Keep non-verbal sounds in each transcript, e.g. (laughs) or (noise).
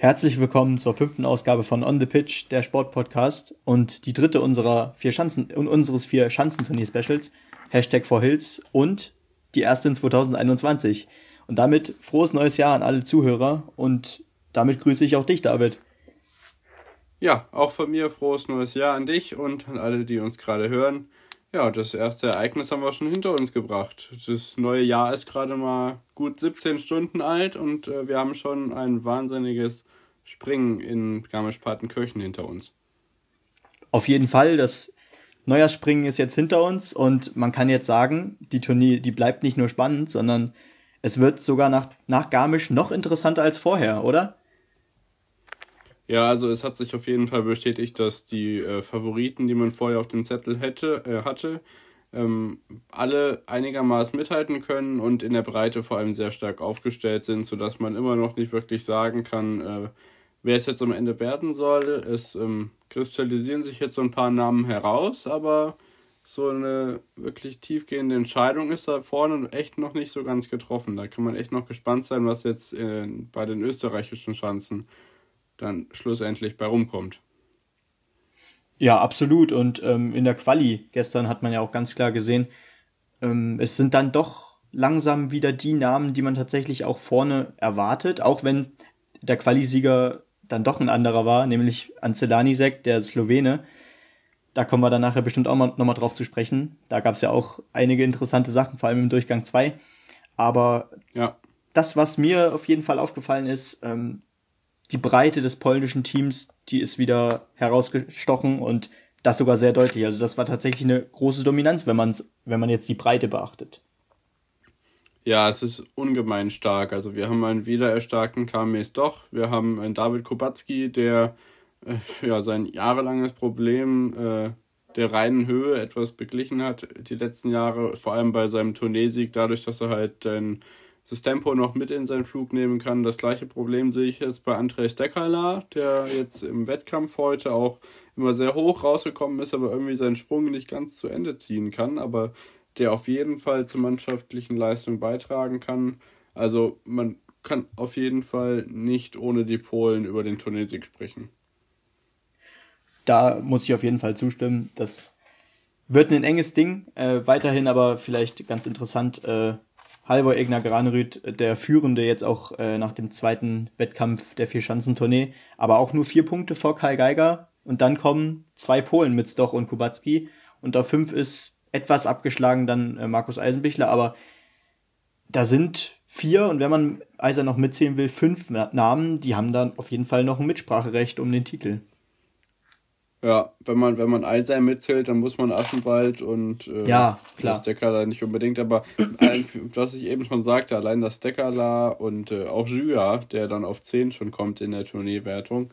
Herzlich willkommen zur fünften Ausgabe von On the Pitch, der Sportpodcast und die dritte unserer vier Schanzen, unseres vier Schanzenturnier-Specials, Hashtag for Hills und die erste in 2021. Und damit frohes neues Jahr an alle Zuhörer und damit grüße ich auch dich, David. Ja, auch von mir frohes neues Jahr an dich und an alle, die uns gerade hören. Ja, das erste Ereignis haben wir schon hinter uns gebracht. Das neue Jahr ist gerade mal gut 17 Stunden alt und äh, wir haben schon ein wahnsinniges Springen in Garmisch-Partenkirchen hinter uns. Auf jeden Fall, das Neujahrsspringen ist jetzt hinter uns und man kann jetzt sagen, die Turnier, die bleibt nicht nur spannend, sondern es wird sogar nach, nach Garmisch noch interessanter als vorher, oder? Ja, also es hat sich auf jeden Fall bestätigt, dass die äh, Favoriten, die man vorher auf dem Zettel hätte, äh, hatte, ähm, alle einigermaßen mithalten können und in der Breite vor allem sehr stark aufgestellt sind, sodass man immer noch nicht wirklich sagen kann, äh, wer es jetzt am Ende werden soll. Es ähm, kristallisieren sich jetzt so ein paar Namen heraus, aber so eine wirklich tiefgehende Entscheidung ist da vorne echt noch nicht so ganz getroffen. Da kann man echt noch gespannt sein, was jetzt äh, bei den österreichischen Chancen dann schlussendlich bei rumkommt. Ja, absolut. Und ähm, in der Quali gestern hat man ja auch ganz klar gesehen, ähm, es sind dann doch langsam wieder die Namen, die man tatsächlich auch vorne erwartet, auch wenn der Qualisieger dann doch ein anderer war, nämlich Ancellanisek, der Slowene. Da kommen wir dann nachher bestimmt auch mal, nochmal drauf zu sprechen. Da gab es ja auch einige interessante Sachen, vor allem im Durchgang 2. Aber ja. das, was mir auf jeden Fall aufgefallen ist, ähm, die Breite des polnischen Teams, die ist wieder herausgestochen und das sogar sehr deutlich. Also das war tatsächlich eine große Dominanz, wenn man wenn man jetzt die Breite beachtet. Ja, es ist ungemein stark. Also wir haben einen wiedererstarkten KMS doch. Wir haben einen David Kubacki, der äh, ja sein jahrelanges Problem äh, der reinen Höhe etwas beglichen hat die letzten Jahre, vor allem bei seinem Turniersieg, dadurch, dass er halt den das Tempo noch mit in seinen Flug nehmen kann. Das gleiche Problem sehe ich jetzt bei Andrei Stekala, der jetzt im Wettkampf heute auch immer sehr hoch rausgekommen ist, aber irgendwie seinen Sprung nicht ganz zu Ende ziehen kann, aber der auf jeden Fall zur mannschaftlichen Leistung beitragen kann. Also man kann auf jeden Fall nicht ohne die Polen über den Turniersieg sprechen. Da muss ich auf jeden Fall zustimmen. Das wird ein enges Ding. Äh, weiterhin aber vielleicht ganz interessant. Äh, Halvor Egner Granerüt, der Führende jetzt auch äh, nach dem zweiten Wettkampf der Vierschanzentournee, aber auch nur vier Punkte vor Kai Geiger. Und dann kommen zwei Polen mit Stoch und Kubacki. Und auf fünf ist etwas abgeschlagen dann äh, Markus Eisenbichler, aber da sind vier und wenn man Eiser noch mitzählen will, fünf Namen, die haben dann auf jeden Fall noch ein Mitspracherecht um den Titel. Ja, wenn man, wenn man Eisheim mitzählt, dann muss man Aschenwald und äh, ja, klar. das Deckala nicht unbedingt, aber was ich eben schon sagte, allein das Deckala und äh, auch Jua, der dann auf 10 schon kommt in der Turnierwertung,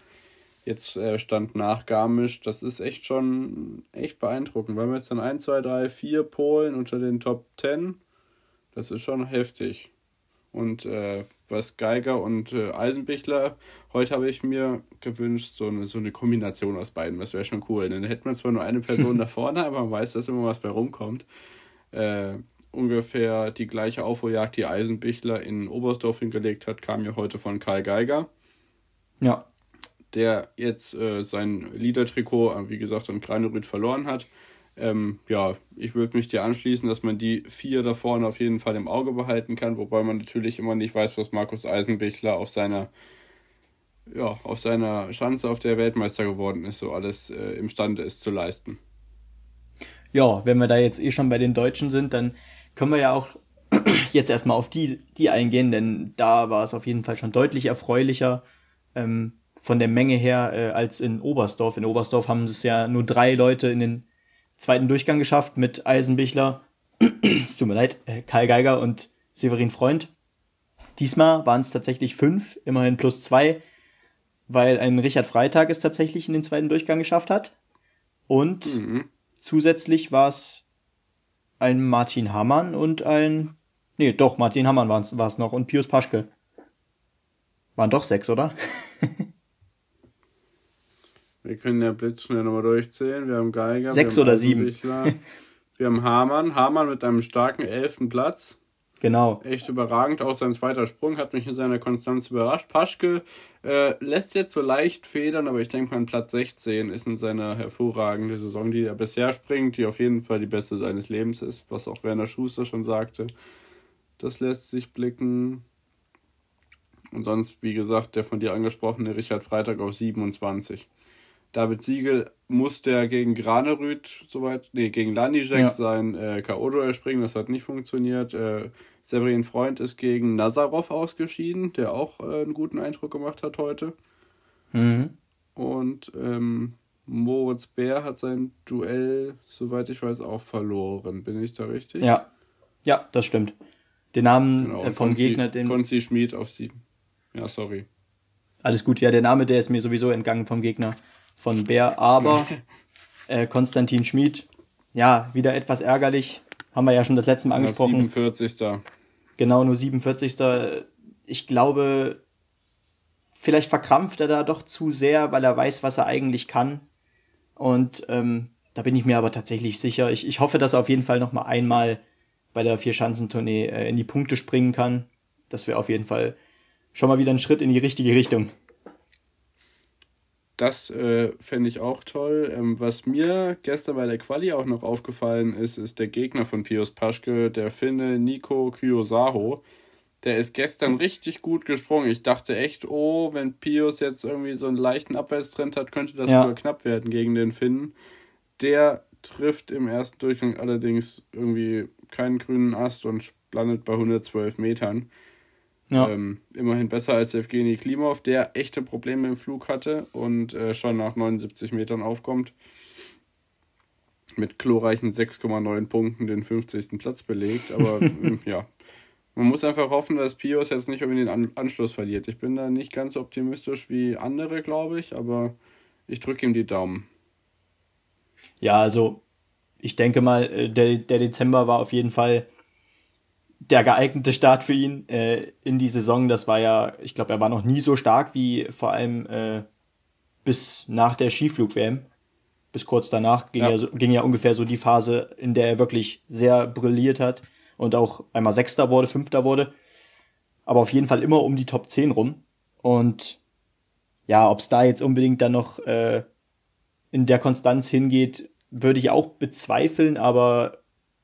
jetzt äh, stand nach Garmisch, das ist echt schon echt beeindruckend. Weil wir jetzt dann 1, 2, 3, 4 Polen unter den Top 10, das ist schon heftig. Und äh, was Geiger und äh, Eisenbichler. Heute habe ich mir gewünscht, so eine, so eine Kombination aus beiden. Das wäre schon cool. Dann hätte man zwar nur eine Person (laughs) da vorne, aber man weiß, dass immer was bei rumkommt. Äh, ungefähr die gleiche Aufholjagd, die Eisenbichler in Oberstdorf hingelegt hat, kam ja heute von Karl Geiger. Ja. Der jetzt äh, sein Liedertrikot, äh, wie gesagt, an Kreinerüth verloren hat. Ähm, ja, ich würde mich dir anschließen, dass man die vier da vorne auf jeden Fall im Auge behalten kann, wobei man natürlich immer nicht weiß, was Markus Eisenbichler auf seiner ja, auf seiner Schanze auf der Weltmeister geworden ist, so alles äh, imstande ist zu leisten. Ja, wenn wir da jetzt eh schon bei den Deutschen sind, dann können wir ja auch (clears throat) jetzt erstmal auf die, die eingehen, denn da war es auf jeden Fall schon deutlich erfreulicher ähm, von der Menge her äh, als in Oberstdorf. In Oberstdorf haben es ja nur drei Leute in den zweiten Durchgang geschafft mit Eisenbichler, es tut mir leid, äh, Karl Geiger und Severin Freund. Diesmal waren es tatsächlich fünf, immerhin plus zwei, weil ein Richard Freitag es tatsächlich in den zweiten Durchgang geschafft hat. Und mhm. zusätzlich war es ein Martin Hammann und ein. Nee, doch, Martin Hammann war es noch und Pius Paschke. Waren doch sechs, oder? (laughs) Wir können ja blitzschnell nochmal durchzählen. Wir haben Geiger. Sechs oder sieben. wir haben Hamann. Hamann mit einem starken elften Platz. Genau. Echt überragend. Auch sein zweiter Sprung hat mich in seiner Konstanz überrascht. Paschke äh, lässt jetzt so leicht federn, aber ich denke mal, Platz 16 ist in seiner hervorragenden Saison, die er bisher springt, die auf jeden Fall die beste seines Lebens ist, was auch Werner Schuster schon sagte. Das lässt sich blicken. Und sonst, wie gesagt, der von dir angesprochene Richard Freitag auf 27. David Siegel musste ja gegen Granerüth soweit, nee, gegen Lanijek ja. sein äh, K.O.-Duell springen, das hat nicht funktioniert. Äh, Severin Freund ist gegen Nazarov ausgeschieden, der auch äh, einen guten Eindruck gemacht hat heute. Mhm. Und ähm, Moritz Bär hat sein Duell, soweit ich weiß, auch verloren. Bin ich da richtig? Ja, ja, das stimmt. Den Namen genau, äh, vom Konzi, Gegner, den. Konzi Schmid auf sieben. Ja, sorry. Alles gut, ja, der Name, der ist mir sowieso entgangen vom Gegner von Bär, aber (laughs) äh, Konstantin Schmid, ja, wieder etwas ärgerlich. Haben wir ja schon das letzte Mal angesprochen. Ja, 47. Genau, nur 47. Ich glaube, vielleicht verkrampft er da doch zu sehr, weil er weiß, was er eigentlich kann. Und ähm, da bin ich mir aber tatsächlich sicher. Ich, ich hoffe, dass er auf jeden Fall noch mal einmal bei der Vier-Schanzentournee äh, in die Punkte springen kann. Das wäre auf jeden Fall schon mal wieder ein Schritt in die richtige Richtung. Das äh, fände ich auch toll. Ähm, was mir gestern bei der Quali auch noch aufgefallen ist, ist der Gegner von Pius Paschke, der Finne Nico Kyosaho. Der ist gestern richtig gut gesprungen. Ich dachte echt, oh, wenn Pius jetzt irgendwie so einen leichten Abwärtstrend hat, könnte das ja. sogar knapp werden gegen den Finnen. Der trifft im ersten Durchgang allerdings irgendwie keinen grünen Ast und landet bei 112 Metern. Ja. Ähm, immerhin besser als Evgeny Klimov, der echte Probleme im Flug hatte und äh, schon nach 79 Metern aufkommt. Mit glorreichen 6,9 Punkten den 50. Platz belegt. Aber ähm, (laughs) ja, man muss einfach hoffen, dass Pios jetzt nicht irgendwie den An Anschluss verliert. Ich bin da nicht ganz so optimistisch wie andere, glaube ich, aber ich drücke ihm die Daumen. Ja, also ich denke mal, äh, der, der Dezember war auf jeden Fall der geeignete Start für ihn äh, in die Saison. Das war ja, ich glaube, er war noch nie so stark wie vor allem äh, bis nach der Skiflug-WM. Bis kurz danach ging ja. ja, ging ja ungefähr so die Phase, in der er wirklich sehr brilliert hat und auch einmal Sechster wurde, Fünfter wurde. Aber auf jeden Fall immer um die Top 10 rum. Und ja, ob es da jetzt unbedingt dann noch äh, in der Konstanz hingeht, würde ich auch bezweifeln, aber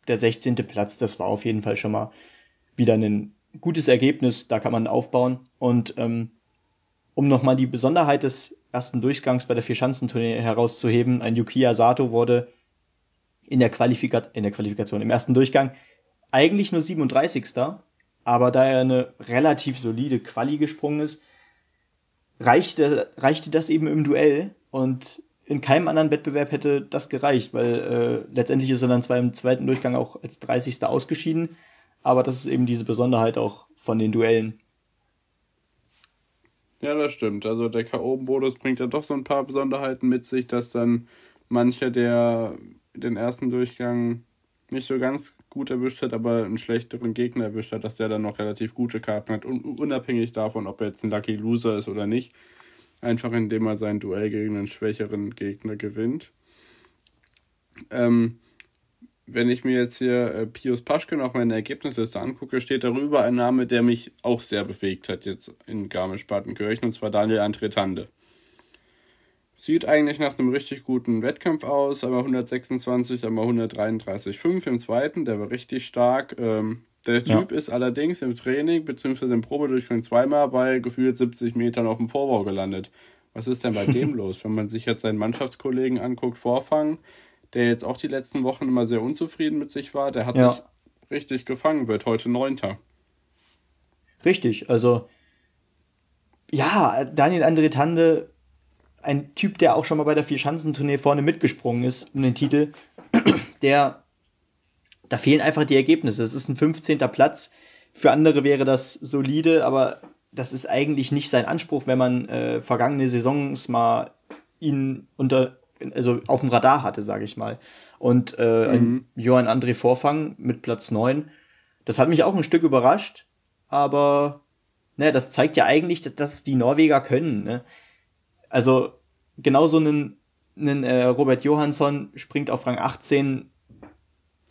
der 16. Platz, das war auf jeden Fall schon mal wieder ein gutes Ergebnis, da kann man aufbauen. Und ähm, um nochmal die Besonderheit des ersten Durchgangs bei der Vierschanzentournee herauszuheben, ein Yukiya Sato wurde in der, Qualifika in der Qualifikation, im ersten Durchgang eigentlich nur 37. Aber da er eine relativ solide Quali gesprungen ist, reichte, reichte das eben im Duell und in keinem anderen Wettbewerb hätte das gereicht, weil äh, letztendlich ist er dann zwar im zweiten Durchgang auch als 30. ausgeschieden, aber das ist eben diese Besonderheit auch von den Duellen. Ja, das stimmt. Also der K.O.-Modus bringt ja doch so ein paar Besonderheiten mit sich, dass dann mancher, der den ersten Durchgang nicht so ganz gut erwischt hat, aber einen schlechteren Gegner erwischt hat, dass der dann noch relativ gute Karten hat, unabhängig davon, ob er jetzt ein Lucky Loser ist oder nicht. Einfach indem er sein Duell gegen einen schwächeren Gegner gewinnt. Ähm, wenn ich mir jetzt hier äh, Pius Paschke noch meine Ergebnisliste angucke, steht darüber ein Name, der mich auch sehr bewegt hat jetzt in Garmisch-Partenkirchen, und zwar Daniel Antretande. Sieht eigentlich nach einem richtig guten Wettkampf aus, aber 126, aber 133,5 im zweiten, der war richtig stark. Ähm, der Typ ja. ist allerdings im Training bzw. im Probedurchgang zweimal bei gefühlt 70 Metern auf dem Vorbau gelandet. Was ist denn bei (laughs) dem los? Wenn man sich jetzt seinen Mannschaftskollegen anguckt, Vorfang, der jetzt auch die letzten Wochen immer sehr unzufrieden mit sich war, der hat ja. sich richtig gefangen, wird heute Neunter. Richtig, also ja, Daniel André Tande, ein Typ, der auch schon mal bei der Vierschanzentournee vorne mitgesprungen ist um den Titel, der da fehlen einfach die Ergebnisse. Es ist ein 15. Platz. Für andere wäre das solide, aber das ist eigentlich nicht sein Anspruch, wenn man äh, vergangene Saisons mal ihn unter, also auf dem Radar hatte, sage ich mal. Und äh, mhm. Johann André Vorfang mit Platz 9, das hat mich auch ein Stück überrascht, aber ne, das zeigt ja eigentlich, dass, dass die Norweger können. Ne? Also genauso ein, ein äh, Robert Johansson springt auf Rang 18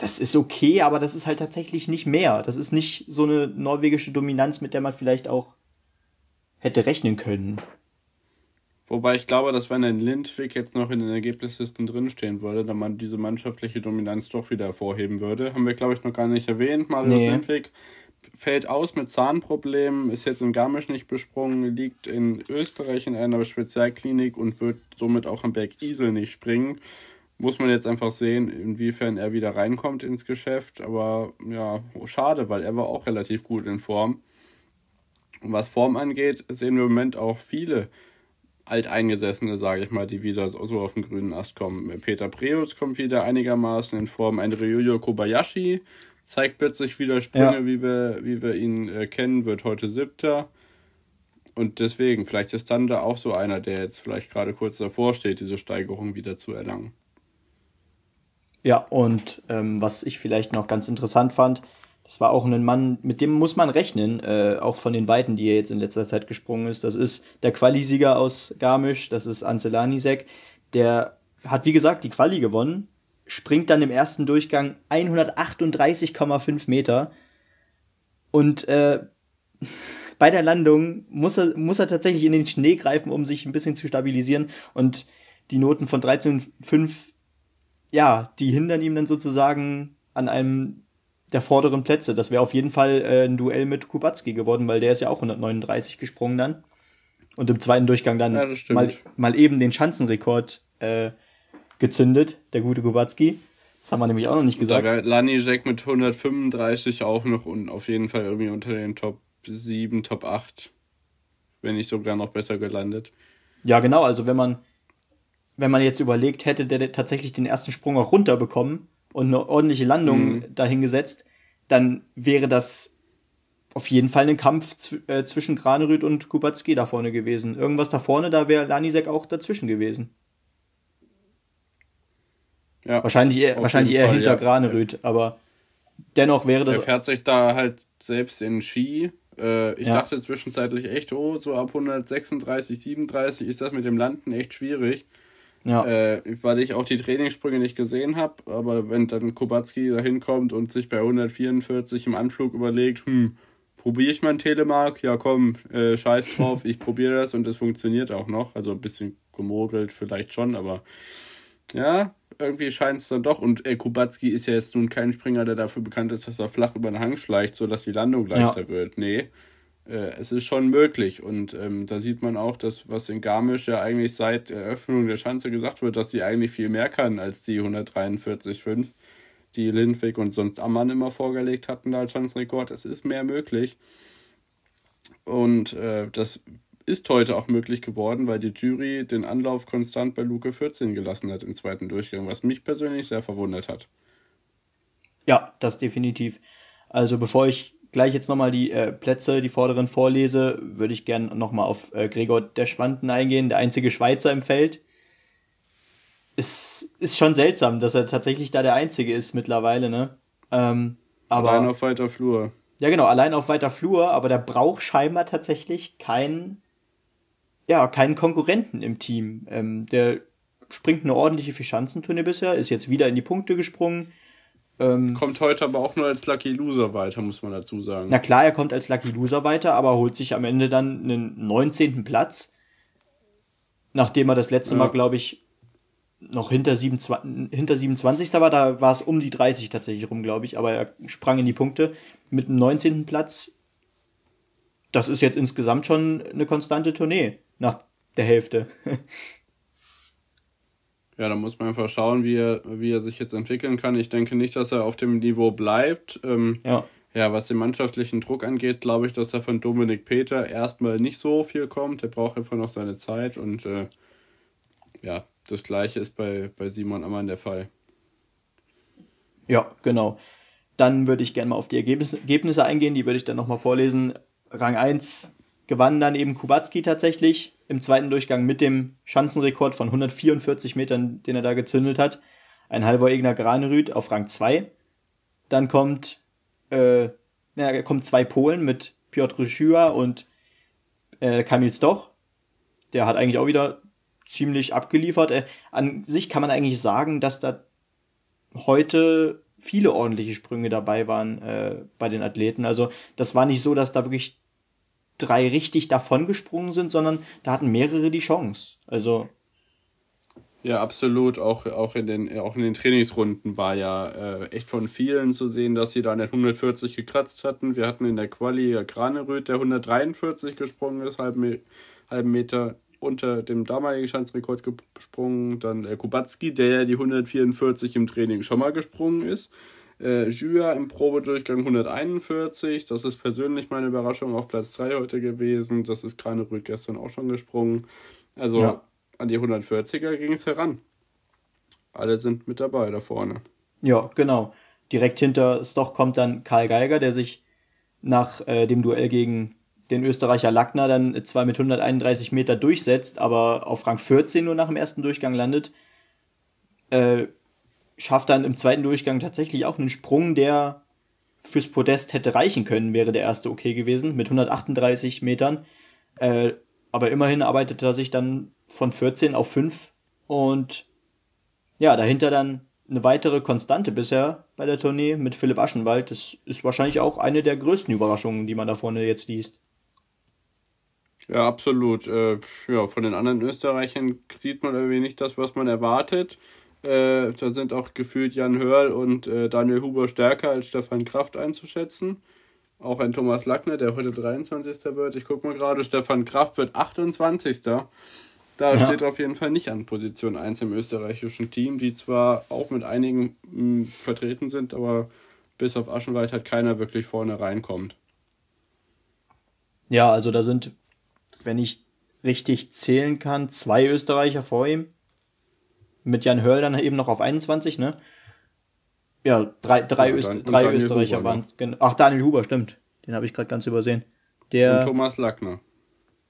das ist okay, aber das ist halt tatsächlich nicht mehr. Das ist nicht so eine norwegische Dominanz, mit der man vielleicht auch hätte rechnen können. Wobei ich glaube, dass wenn ein Lindwig jetzt noch in den Ergebnislisten drinstehen würde, dann man diese mannschaftliche Dominanz doch wieder hervorheben würde. Haben wir, glaube ich, noch gar nicht erwähnt. Marius nee. Lindwig fällt aus mit Zahnproblemen, ist jetzt in Garmisch nicht besprungen, liegt in Österreich in einer Spezialklinik und wird somit auch am Berg Isel nicht springen. Muss man jetzt einfach sehen, inwiefern er wieder reinkommt ins Geschäft. Aber ja, schade, weil er war auch relativ gut in Form. Und was Form angeht, sehen wir im Moment auch viele Alteingesessene, sage ich mal, die wieder so auf den grünen Ast kommen. Peter Preus kommt wieder einigermaßen in Form. Ein Ryuyo Kobayashi zeigt plötzlich wieder Sprünge, ja. wie, wir, wie wir ihn äh, kennen, wird heute siebter. Und deswegen, vielleicht ist dann da auch so einer, der jetzt vielleicht gerade kurz davor steht, diese Steigerung wieder zu erlangen. Ja, und ähm, was ich vielleicht noch ganz interessant fand, das war auch ein Mann, mit dem muss man rechnen, äh, auch von den Weiten, die er jetzt in letzter Zeit gesprungen ist. Das ist der Quali-Sieger aus Garmisch, das ist Ansel Anisek. Der hat, wie gesagt, die Quali gewonnen, springt dann im ersten Durchgang 138,5 Meter und äh, (laughs) bei der Landung muss er, muss er tatsächlich in den Schnee greifen, um sich ein bisschen zu stabilisieren und die Noten von 13,5 ja, die hindern ihm dann sozusagen an einem der vorderen Plätze. Das wäre auf jeden Fall äh, ein Duell mit Kubacki geworden, weil der ist ja auch 139 gesprungen dann. Und im zweiten Durchgang dann ja, mal, mal eben den Schanzenrekord äh, gezündet, der gute Kubacki. Das haben wir nämlich auch noch nicht gesagt. Da Lani Jack mit 135 auch noch und auf jeden Fall irgendwie unter den Top 7, Top 8. Wenn nicht sogar noch besser gelandet. Ja, genau. Also wenn man wenn man jetzt überlegt, hätte der tatsächlich den ersten Sprung auch runterbekommen und eine ordentliche Landung mhm. dahingesetzt, dann wäre das auf jeden Fall ein Kampf äh, zwischen Granerüt und Kubacki da vorne gewesen. Irgendwas da vorne, da wäre Lanisek auch dazwischen gewesen. Ja, wahrscheinlich eher, wahrscheinlich eher Fall, hinter ja. Granerüt, aber dennoch wäre das. Er fährt sich da halt selbst in Ski. Äh, ich ja. dachte zwischenzeitlich echt, oh, so ab 136, 37 ist das mit dem Landen echt schwierig. Ja. Äh, weil ich auch die Trainingssprünge nicht gesehen habe, aber wenn dann Kubacki da hinkommt und sich bei 144 im Anflug überlegt, hm, probiere ich mein Telemark? Ja komm, äh, scheiß (laughs) drauf, ich probiere das und es funktioniert auch noch. Also ein bisschen gemogelt vielleicht schon, aber ja, irgendwie scheint es dann doch. Und äh, Kubacki ist ja jetzt nun kein Springer, der dafür bekannt ist, dass er flach über den Hang schleicht, sodass die Landung leichter ja. wird. Nee, es ist schon möglich. Und ähm, da sieht man auch, dass was in Garmisch ja eigentlich seit Eröffnung der Schanze gesagt wird, dass sie eigentlich viel mehr kann als die 143,5, die Lindwig und sonst Ammann immer vorgelegt hatten als Schanzenrekord. Es ist mehr möglich. Und äh, das ist heute auch möglich geworden, weil die Jury den Anlauf konstant bei Luke 14 gelassen hat im zweiten Durchgang, was mich persönlich sehr verwundert hat. Ja, das definitiv. Also bevor ich gleich jetzt nochmal die äh, Plätze, die vorderen vorlese, würde ich gerne nochmal auf äh, Gregor der Schwanden eingehen, der einzige Schweizer im Feld. Es ist schon seltsam, dass er tatsächlich da der Einzige ist mittlerweile, ne? Ähm, aber, allein auf weiter Flur. Ja, genau, allein auf weiter Flur, aber der braucht scheinbar tatsächlich keinen, ja, keinen Konkurrenten im Team. Ähm, der springt eine ordentliche Fischanzentournee bisher, ist jetzt wieder in die Punkte gesprungen, ähm, kommt heute aber auch nur als Lucky Loser weiter, muss man dazu sagen. Na klar, er kommt als Lucky Loser weiter, aber holt sich am Ende dann einen 19. Platz. Nachdem er das letzte ja. Mal, glaube ich, noch hinter, 27, hinter 27. war, da war es um die 30 tatsächlich rum, glaube ich, aber er sprang in die Punkte mit einem 19. Platz. Das ist jetzt insgesamt schon eine konstante Tournee nach der Hälfte. (laughs) Ja, da muss man einfach schauen, wie er, wie er sich jetzt entwickeln kann. Ich denke nicht, dass er auf dem Niveau bleibt. Ähm, ja. ja, was den mannschaftlichen Druck angeht, glaube ich, dass er von Dominik Peter erstmal nicht so viel kommt. Er braucht einfach noch seine Zeit und äh, ja, das gleiche ist bei, bei Simon Ammann der Fall. Ja, genau. Dann würde ich gerne mal auf die Ergebnisse, Ergebnisse eingehen, die würde ich dann nochmal vorlesen. Rang 1 gewann dann eben Kubacki tatsächlich im zweiten Durchgang mit dem Schanzenrekord von 144 Metern, den er da gezündelt hat. Ein halber Egner Granerüt auf Rang 2. Dann kommt, äh, ja, kommt zwei Polen mit Piotr Schüa und äh, Kamil Stoch. Der hat eigentlich auch wieder ziemlich abgeliefert. Äh, an sich kann man eigentlich sagen, dass da heute viele ordentliche Sprünge dabei waren äh, bei den Athleten. Also das war nicht so, dass da wirklich drei richtig davon gesprungen sind, sondern da hatten mehrere die Chance. Also ja, absolut. Auch, auch, in den, auch in den Trainingsrunden war ja äh, echt von vielen zu sehen, dass sie da den 140 gekratzt hatten. Wir hatten in der Quali Graneröd, der 143 gesprungen ist, halben, halben Meter unter dem damaligen Schanzrekord gesprungen. Dann äh, Kubacki, der ja die 144 im Training schon mal gesprungen ist. Äh, Jua im Probedurchgang 141. Das ist persönlich meine Überraschung auf Platz 3 heute gewesen. Das ist Graneröd gestern auch schon gesprungen. Also ja. an die 140er ging es heran. Alle sind mit dabei da vorne. Ja, genau. Direkt hinter Stoch kommt dann Karl Geiger, der sich nach äh, dem Duell gegen den Österreicher Lackner dann zwar mit 131 Meter durchsetzt, aber auf Rang 14 nur nach dem ersten Durchgang landet, äh, schafft dann im zweiten Durchgang tatsächlich auch einen Sprung, der fürs Podest hätte reichen können, wäre der erste okay gewesen, mit 138 Metern. Äh, aber immerhin arbeitet er sich dann von 14 auf 5 und ja, dahinter dann eine weitere Konstante bisher bei der Tournee mit Philipp Aschenwald. Das ist wahrscheinlich auch eine der größten Überraschungen, die man da vorne jetzt liest. Ja, absolut. Äh, ja, von den anderen Österreichern sieht man irgendwie nicht das, was man erwartet. Äh, da sind auch gefühlt Jan Hörl und äh, Daniel Huber stärker als Stefan Kraft einzuschätzen. Auch ein Thomas Lackner, der heute 23. wird. Ich gucke mal gerade, Stefan Kraft wird 28. Da ja. steht auf jeden Fall nicht an Position 1 im österreichischen Team, die zwar auch mit einigen mh, hm, vertreten sind, aber bis auf Aschenwald hat keiner wirklich vorne reinkommt. Ja, also da sind wenn ich richtig zählen kann, zwei Österreicher vor ihm. Mit Jan Hörl dann eben noch auf 21, ne? Ja, drei, drei, ja, Öst drei Österreicher Huber, waren. Ja. Ach, Daniel Huber, stimmt. Den habe ich gerade ganz übersehen. Der... Und Thomas Lackner.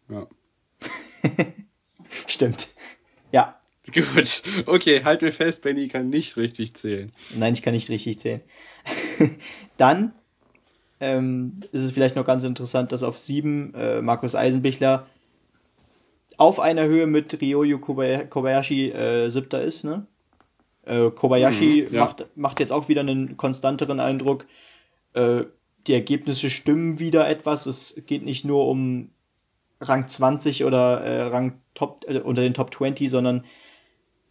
Ja. (laughs) stimmt. Ja. Gut. Okay, halt mir fest, Benny kann nicht richtig zählen. Nein, ich kann nicht richtig zählen. (laughs) dann ähm, ist es vielleicht noch ganz interessant, dass auf sieben äh, Markus Eisenbichler auf einer Höhe mit Ryoyu Kobayashi äh, siebter ist. Ne? Äh, Kobayashi mhm, ja. macht, macht jetzt auch wieder einen konstanteren Eindruck. Äh, die Ergebnisse stimmen wieder etwas. Es geht nicht nur um Rang 20 oder äh, Rang Top, äh, unter den Top 20, sondern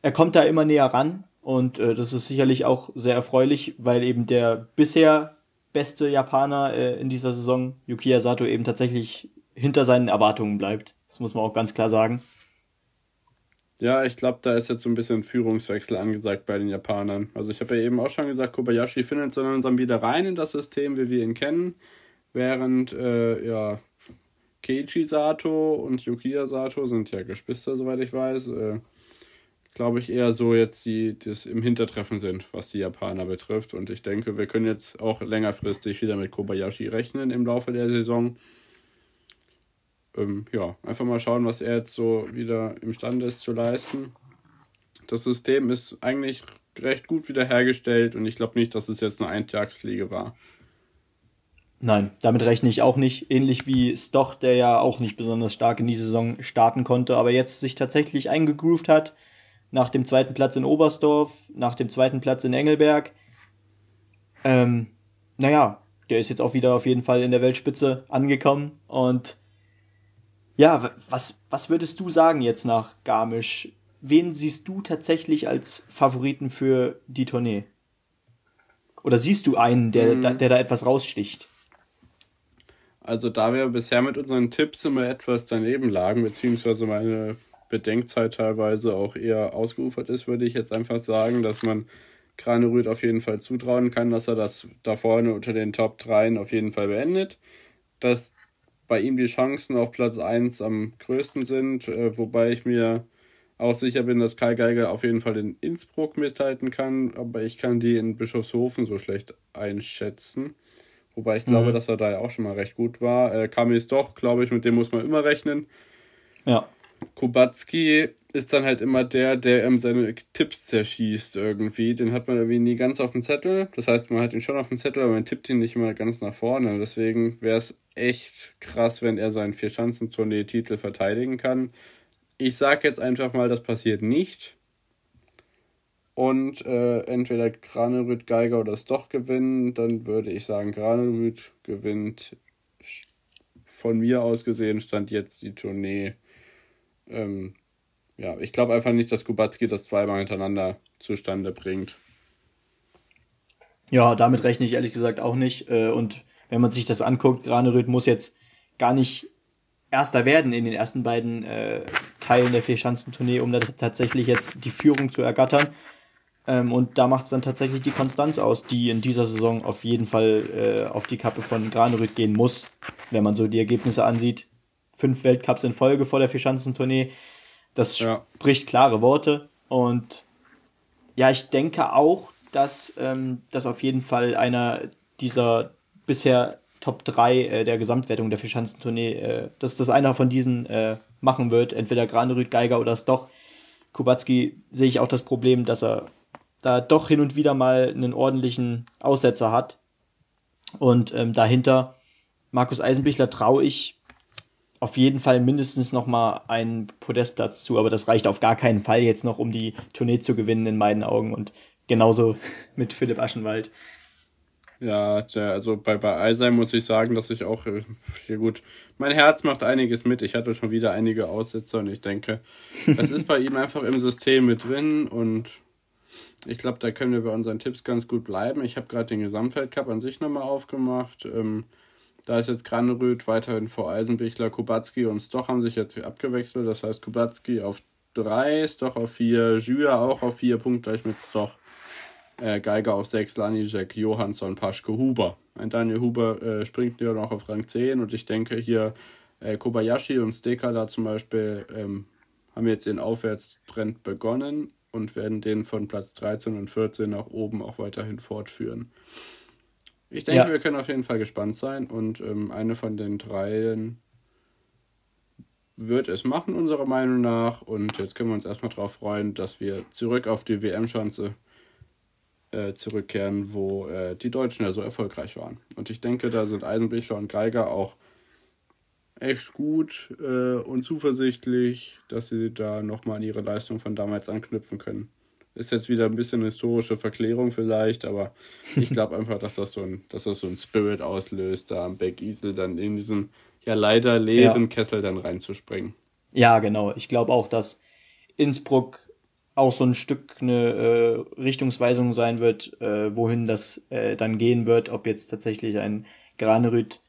er kommt da immer näher ran. Und äh, das ist sicherlich auch sehr erfreulich, weil eben der bisher beste Japaner äh, in dieser Saison, Yukiya Sato, eben tatsächlich hinter seinen Erwartungen bleibt. Das muss man auch ganz klar sagen. Ja, ich glaube, da ist jetzt so ein bisschen Führungswechsel angesagt bei den Japanern. Also ich habe ja eben auch schon gesagt, Kobayashi findet so langsam wieder rein in das System, wie wir ihn kennen, während äh, ja Keiichi Sato und Yukiya Sato sind ja Geschwister, soweit ich weiß. Äh, glaube ich, eher so jetzt die, das im Hintertreffen sind, was die Japaner betrifft. Und ich denke, wir können jetzt auch längerfristig wieder mit Kobayashi rechnen im Laufe der Saison. Ähm, ja, einfach mal schauen, was er jetzt so wieder imstande ist zu leisten. Das System ist eigentlich recht gut wiederhergestellt und ich glaube nicht, dass es jetzt eine Eintagsfliege war. Nein, damit rechne ich auch nicht. Ähnlich wie Stoch, der ja auch nicht besonders stark in die Saison starten konnte, aber jetzt sich tatsächlich eingegroovt hat nach dem zweiten Platz in Oberstdorf, nach dem zweiten Platz in Engelberg. Ähm, naja, der ist jetzt auch wieder auf jeden Fall in der Weltspitze angekommen. Und ja, was, was würdest du sagen jetzt nach Garmisch? Wen siehst du tatsächlich als Favoriten für die Tournee? Oder siehst du einen, der, mhm. der da etwas raussticht? Also da wir bisher mit unseren Tipps immer etwas daneben lagen, beziehungsweise meine Bedenkzeit teilweise auch eher ausgeufert ist, würde ich jetzt einfach sagen, dass man Granerüth auf jeden Fall zutrauen kann, dass er das da vorne unter den Top 3 auf jeden Fall beendet. Dass bei ihm die Chancen auf Platz 1 am größten sind, äh, wobei ich mir auch sicher bin, dass Kai Geiger auf jeden Fall in Innsbruck mithalten kann, aber ich kann die in Bischofshofen so schlecht einschätzen. Wobei ich glaube, mhm. dass er da ja auch schon mal recht gut war. Äh, Kami ist doch, glaube ich, mit dem muss man immer rechnen. Ja. Kubacki ist dann halt immer der, der ihm seine Tipps zerschießt irgendwie. Den hat man irgendwie nie ganz auf dem Zettel. Das heißt, man hat ihn schon auf dem Zettel, aber man tippt ihn nicht immer ganz nach vorne. Deswegen wäre es echt krass, wenn er seinen Vier-Schanzentournee-Titel verteidigen kann. Ich sage jetzt einfach mal, das passiert nicht. und äh, entweder Granerüt, Geiger oder Stoch gewinnen, dann würde ich sagen, Granerüt gewinnt von mir aus gesehen, stand jetzt die Tournee. Ähm, ja, ich glaube einfach nicht, dass Kubacki das zweimal hintereinander zustande bringt. Ja, damit rechne ich ehrlich gesagt auch nicht. Äh, und wenn man sich das anguckt, Granerüt muss jetzt gar nicht Erster werden in den ersten beiden äh, Teilen der Vierschanzentournee, um da tatsächlich jetzt die Führung zu ergattern. Ähm, und da macht es dann tatsächlich die Konstanz aus, die in dieser Saison auf jeden Fall äh, auf die Kappe von Granerüt gehen muss, wenn man so die Ergebnisse ansieht. Fünf Weltcups in Folge vor der Vierschanzentournee, das ja. spricht klare Worte. Und ja, ich denke auch, dass ähm, das auf jeden Fall einer dieser bisher Top 3 äh, der Gesamtwertung der Vierschanzentournee, äh, dass das einer von diesen äh, machen wird, entweder Granerüt, Geiger oder Stoch. Kubacki sehe ich auch das Problem, dass er da doch hin und wieder mal einen ordentlichen Aussetzer hat. Und ähm, dahinter Markus Eisenbichler traue ich auf jeden Fall mindestens noch mal einen Podestplatz zu, aber das reicht auf gar keinen Fall jetzt noch, um die Tournee zu gewinnen in meinen Augen und genauso (laughs) mit Philipp Aschenwald. Ja, der, also bei, bei Eisheim muss ich sagen, dass ich auch, hier äh, gut, mein Herz macht einiges mit. Ich hatte schon wieder einige Aussetzer und ich denke, es ist bei ihm einfach im System mit drin und ich glaube, da können wir bei unseren Tipps ganz gut bleiben. Ich habe gerade den Gesamtweltcup an sich nochmal aufgemacht. Ähm, da ist jetzt Granerüth weiterhin vor Eisenbichler, Kubacki und Stoch haben sich jetzt abgewechselt. Das heißt, Kubacki auf 3, Stoch auf 4, Jüa auch auf 4, punktgleich mit Stoch. Äh, Geiger auf 6, Lanijek, Johansson, Paschke, Huber. Ein Daniel Huber äh, springt ja noch auf Rang 10 und ich denke hier äh, Kobayashi und Stekala zum Beispiel ähm, haben jetzt ihren Aufwärtstrend begonnen und werden den von Platz 13 und 14 nach oben auch weiterhin fortführen. Ich denke, ja. wir können auf jeden Fall gespannt sein und ähm, eine von den dreien wird es machen, unserer Meinung nach. Und jetzt können wir uns erstmal darauf freuen, dass wir zurück auf die WM-Schanze äh, zurückkehren, wo äh, die Deutschen ja so erfolgreich waren. Und ich denke, da sind Eisenbichler und Geiger auch echt gut äh, und zuversichtlich, dass sie da nochmal an ihre Leistung von damals anknüpfen können. Ist jetzt wieder ein bisschen historische Verklärung vielleicht, aber ich (laughs) glaube einfach, dass das, so ein, dass das so ein Spirit auslöst, da am Beck Isel dann in diesen ja leider leeren ja. Kessel dann reinzuspringen. Ja, genau. Ich glaube auch, dass Innsbruck auch so ein Stück eine äh, Richtungsweisung sein wird, äh, wohin das äh, dann gehen wird, ob jetzt tatsächlich ein Granerüt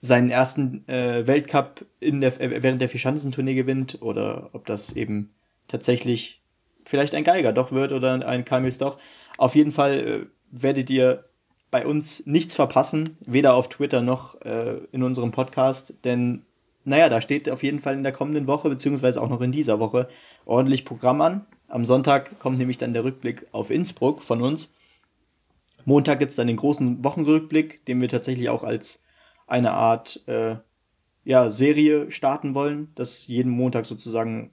seinen ersten äh, Weltcup in der, äh, während der Vierschanzentournee gewinnt oder ob das eben tatsächlich vielleicht ein Geiger doch wird oder ein Kamis doch. Auf jeden Fall äh, werdet ihr bei uns nichts verpassen, weder auf Twitter noch äh, in unserem Podcast, denn naja, da steht auf jeden Fall in der kommenden Woche, beziehungsweise auch noch in dieser Woche, ordentlich Programm an. Am Sonntag kommt nämlich dann der Rückblick auf Innsbruck von uns. Montag gibt es dann den großen Wochenrückblick, den wir tatsächlich auch als eine Art äh, ja, Serie starten wollen, dass jeden Montag sozusagen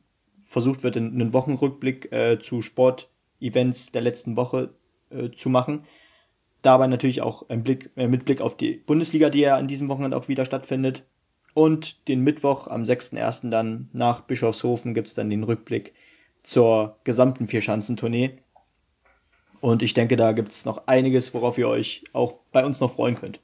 versucht wird, einen Wochenrückblick äh, zu Sportevents der letzten Woche äh, zu machen. Dabei natürlich auch ein Blick, äh, mit Blick auf die Bundesliga, die ja an diesem Wochenende auch wieder stattfindet. Und den Mittwoch am 6.1. dann nach Bischofshofen gibt es dann den Rückblick zur gesamten Vierschanzentournee. Und ich denke, da gibt es noch einiges, worauf ihr euch auch bei uns noch freuen könnt.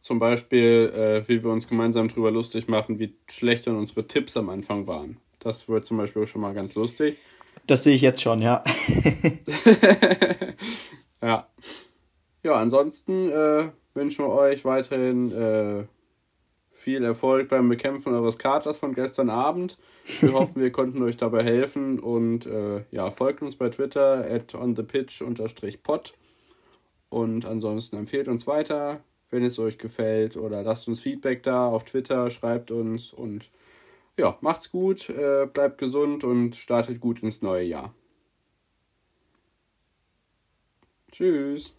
Zum Beispiel, äh, wie wir uns gemeinsam darüber lustig machen, wie schlecht dann unsere Tipps am Anfang waren. Das wird zum Beispiel schon mal ganz lustig. Das sehe ich jetzt schon, ja. (laughs) ja. Ja, ansonsten äh, wünschen wir euch weiterhin äh, viel Erfolg beim Bekämpfen eures Katers von gestern Abend. Wir (laughs) hoffen, wir konnten euch dabei helfen und äh, ja, folgt uns bei Twitter at onthepitch-pod und ansonsten empfehlt uns weiter, wenn es euch gefällt oder lasst uns Feedback da auf Twitter, schreibt uns und ja, macht's gut, äh, bleibt gesund und startet gut ins neue Jahr. Tschüss.